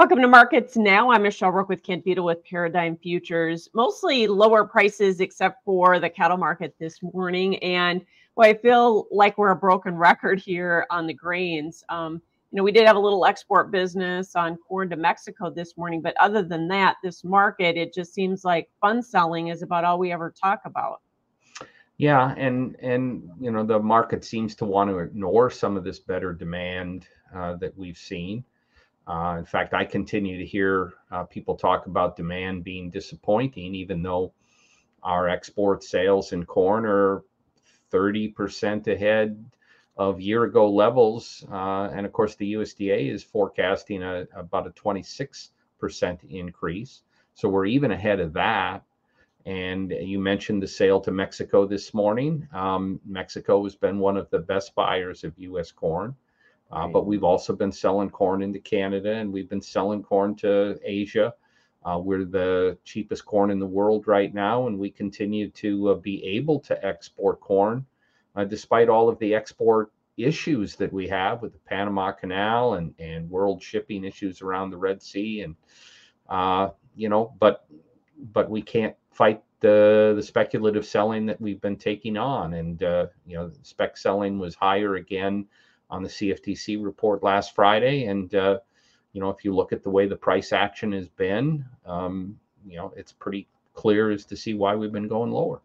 Welcome to Markets Now. I'm Michelle Rook with Kent Beadle with Paradigm Futures. Mostly lower prices except for the cattle market this morning. And well, I feel like we're a broken record here on the grains. Um, you know, we did have a little export business on corn to Mexico this morning, but other than that, this market, it just seems like fund selling is about all we ever talk about. Yeah, and and you know the market seems to want to ignore some of this better demand uh, that we've seen. Uh, in fact, I continue to hear uh, people talk about demand being disappointing, even though our export sales in corn are 30% ahead of year ago levels. Uh, and of course, the USDA is forecasting a, about a 26% increase. So we're even ahead of that. And you mentioned the sale to Mexico this morning. Um, Mexico has been one of the best buyers of US corn. Uh, but we've also been selling corn into Canada and we've been selling corn to Asia. Uh, we're the cheapest corn in the world right now, and we continue to uh, be able to export corn uh, despite all of the export issues that we have with the Panama Canal and, and world shipping issues around the Red Sea. And, uh, you know, but but we can't fight the, the speculative selling that we've been taking on. And, uh, you know, spec selling was higher again on the CFTC report last Friday. And, uh, you know, if you look at the way the price action has been, um, you know, it's pretty clear as to see why we've been going lower.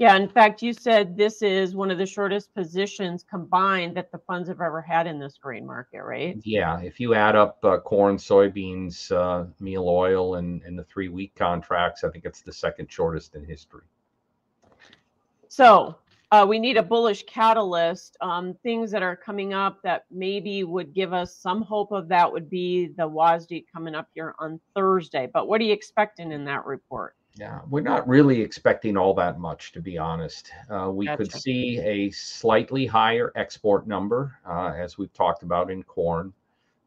Yeah, in fact, you said this is one of the shortest positions combined that the funds have ever had in this grain market, right? Yeah, if you add up uh, corn, soybeans, uh, meal oil, and, and the three week contracts, I think it's the second shortest in history. So, uh, we need a bullish catalyst. Um, things that are coming up that maybe would give us some hope of that would be the WASDE coming up here on Thursday. But what are you expecting in that report? Yeah, we're not really expecting all that much, to be honest. Uh, we gotcha. could see a slightly higher export number, uh, as we've talked about in corn.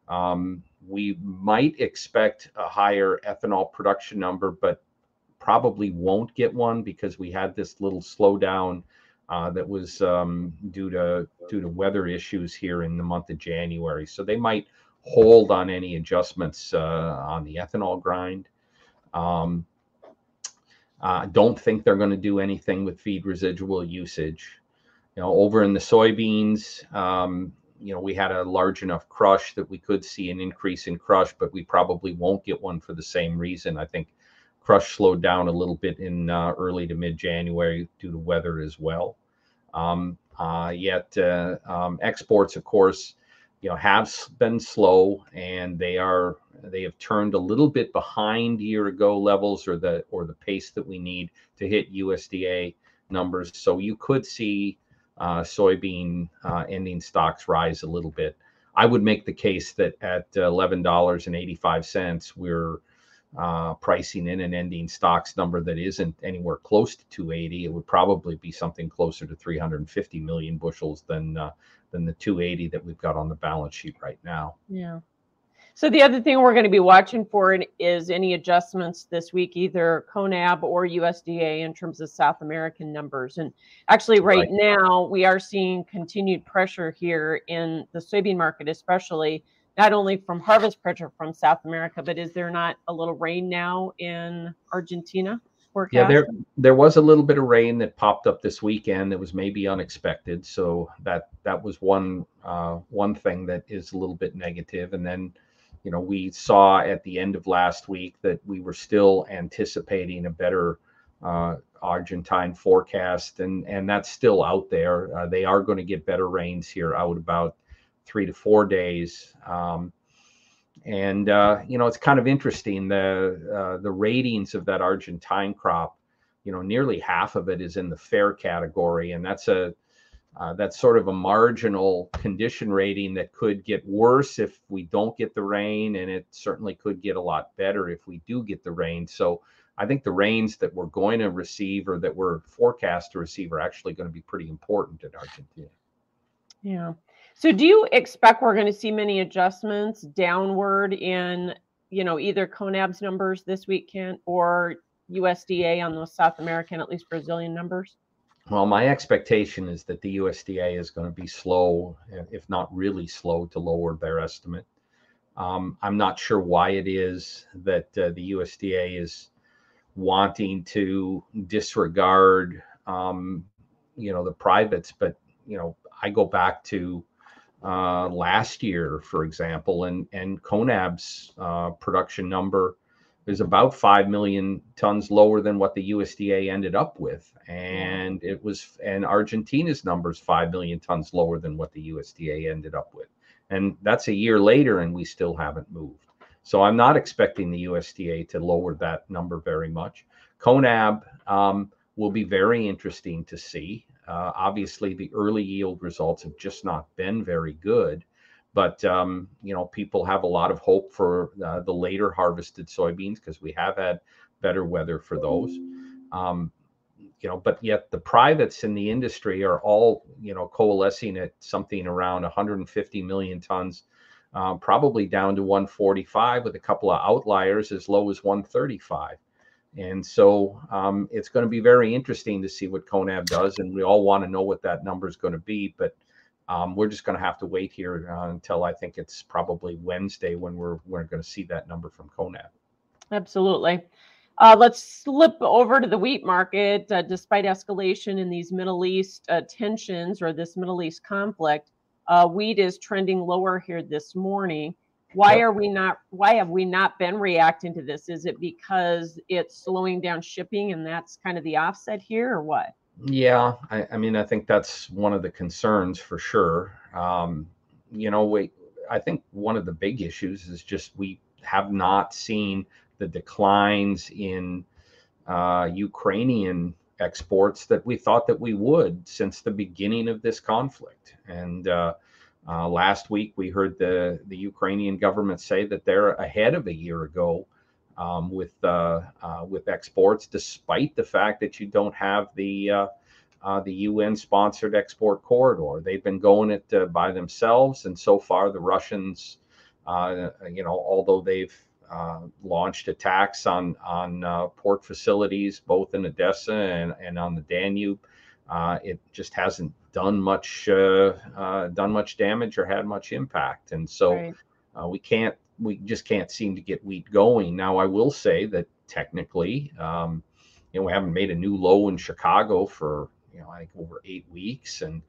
Um, we might expect a higher ethanol production number, but probably won't get one because we had this little slowdown uh, that was um, due to due to weather issues here in the month of January. So they might hold on any adjustments uh, on the ethanol grind. Um, uh, don't think they're going to do anything with feed residual usage. You know, over in the soybeans, um, you know, we had a large enough crush that we could see an increase in crush, but we probably won't get one for the same reason. I think crush slowed down a little bit in uh, early to mid January due to weather as well. Um, uh, yet uh, um, exports, of course, you know, have been slow, and they are they have turned a little bit behind year ago levels or the or the pace that we need to hit USDA numbers. So you could see uh, soybean uh, ending stocks rise a little bit. I would make the case that at eleven dollars and eighty five cents, we're uh, pricing in an ending stocks number that isn't anywhere close to 280. It would probably be something closer to 350 million bushels than uh, than the 280 that we've got on the balance sheet right now. Yeah. So the other thing we're going to be watching for is any adjustments this week, either CONAB or USDA in terms of South American numbers. And actually, right, right. now we are seeing continued pressure here in the soybean market, especially not only from harvest pressure from South America, but is there not a little rain now in Argentina? Forecast? Yeah, there there was a little bit of rain that popped up this weekend that was maybe unexpected. So that that was one uh, one thing that is a little bit negative. And then, you know, we saw at the end of last week that we were still anticipating a better uh, Argentine forecast, and and that's still out there. Uh, they are going to get better rains here out about three to four days. Um, and uh, you know, it's kind of interesting the uh, the ratings of that Argentine crop. You know, nearly half of it is in the fair category, and that's a uh, that's sort of a marginal condition rating that could get worse if we don't get the rain, and it certainly could get a lot better if we do get the rain. So I think the rains that we're going to receive or that we're forecast to receive are actually going to be pretty important in Argentina. Yeah. So do you expect we're going to see many adjustments downward in, you know, either CONAB's numbers this weekend or USDA on those South American, at least Brazilian numbers? Well, my expectation is that the USDA is going to be slow, if not really slow, to lower their estimate. Um, I'm not sure why it is that uh, the USDA is wanting to disregard, um, you know, the privates. But you know, I go back to uh, last year, for example, and and CONAB's uh, production number is about five million tons lower than what the USDA ended up with, and it was and Argentina's numbers five million tons lower than what the USDA ended up with. And that's a year later, and we still haven't moved. So I'm not expecting the USDA to lower that number very much. CONAB um, will be very interesting to see. Uh, obviously, the early yield results have just not been very good, but um, you know people have a lot of hope for uh, the later harvested soybeans because we have had better weather for those. Um, you know, but yet the privates in the industry are all, you know, coalescing at something around 150 million tons, uh, probably down to 145 with a couple of outliers as low as 135. And so um, it's going to be very interesting to see what CONAB does. And we all want to know what that number is going to be. But um, we're just going to have to wait here uh, until I think it's probably Wednesday when we're, we're going to see that number from CONAB. Absolutely. Uh, let's slip over to the wheat market. Uh, despite escalation in these Middle East uh, tensions or this Middle East conflict, uh, wheat is trending lower here this morning. Why are we not? Why have we not been reacting to this? Is it because it's slowing down shipping and that's kind of the offset here, or what? Yeah, I, I mean, I think that's one of the concerns for sure. Um, you know, we, I think one of the big issues is just we have not seen the declines in uh, Ukrainian exports that we thought that we would since the beginning of this conflict. And uh, uh, last week we heard the the Ukrainian government say that they're ahead of a year ago um, with uh, uh, with exports, despite the fact that you don't have the uh, the UN sponsored export corridor. They've been going it by themselves, and so far the Russians, you know, although they've uh, launched attacks on on uh, port facilities both in Odessa and, and on the Danube. Uh, it just hasn't done much uh, uh, done much damage or had much impact, and so right. we can't we just can't seem to get wheat going. Now I will say that technically, um, you know, we haven't made a new low in Chicago for you know I think over eight weeks, and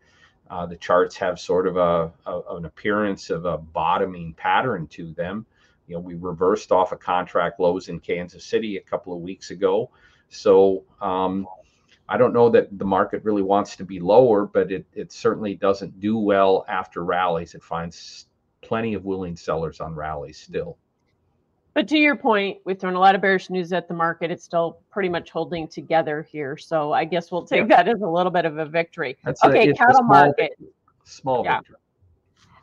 the charts have sort of a, a an appearance of a bottoming pattern to them. You know, we reversed off a of contract lows in Kansas City a couple of weeks ago. So um, I don't know that the market really wants to be lower, but it, it certainly doesn't do well after rallies. It finds plenty of willing sellers on rallies still. But to your point, we've thrown a lot of bearish news at the market. It's still pretty much holding together here. So I guess we'll take yeah. that as a little bit of a victory. That's okay, a, cattle small, market. Small yeah. victory.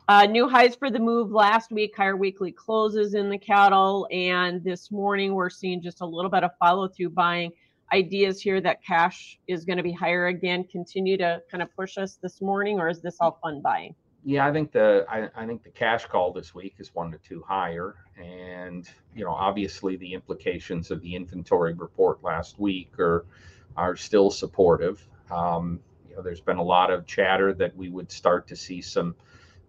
Uh, new highs for the move last week, higher weekly closes in the cattle. And this morning, we're seeing just a little bit of follow through buying ideas here that cash is going to be higher again. Continue to kind of push us this morning, or is this all fun buying? Yeah, I think the I, I think the cash call this week is one to two higher, and you know obviously the implications of the inventory report last week are are still supportive. Um, you know, there's been a lot of chatter that we would start to see some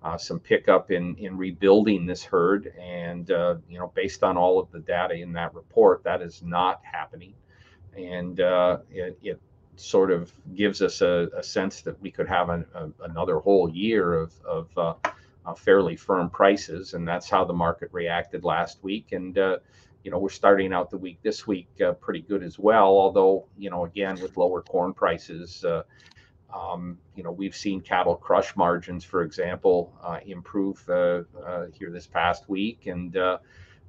uh, some pickup in in rebuilding this herd. And uh, you know, based on all of the data in that report, that is not happening, and uh, it, it, sort of gives us a, a, sense that we could have an, a, another whole year of of uh, uh, fairly firm prices, and that's how the market reacted last week. And uh, you know, we're starting out the week this week pretty good as well. Although you know, again, with lower corn prices um, you know, we've seen cattle crush margins, for example, uh, improve uh, uh, here this past week, and uh,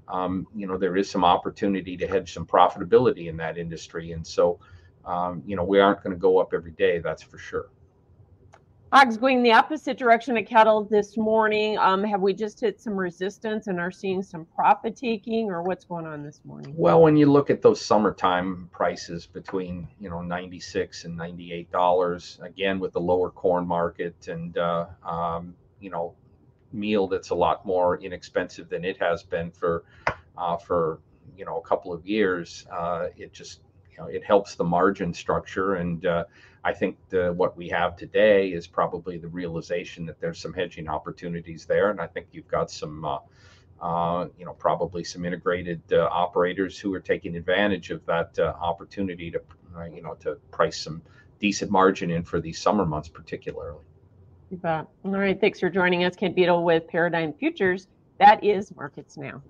um, you know there is some opportunity to hedge some profitability in that industry, and so um, you know we aren't going to go up every day, that's for sure. Hogs going the opposite direction of cattle this morning. Um, have we just hit some resistance and are seeing some profit taking, or what's going on this morning? Well, when you look at those summertime prices between you know ninety six and ninety eight dollars, again with the lower corn market and uh, um, you know meal that's a lot more inexpensive than it has been for uh, for you know a couple of years, uh, it just you know it helps the margin structure and uh, I think the, what we have today is probably the realization that there's some hedging opportunities there, and I think you've got some uh, uh, you know, probably some integrated uh, operators who are taking advantage of that opportunity to, you know, to price some decent margin in for these summer months, particularly. You bet. All right. Thanks for joining us, Kent Beadle with Paradigm Futures. That is Markets Now.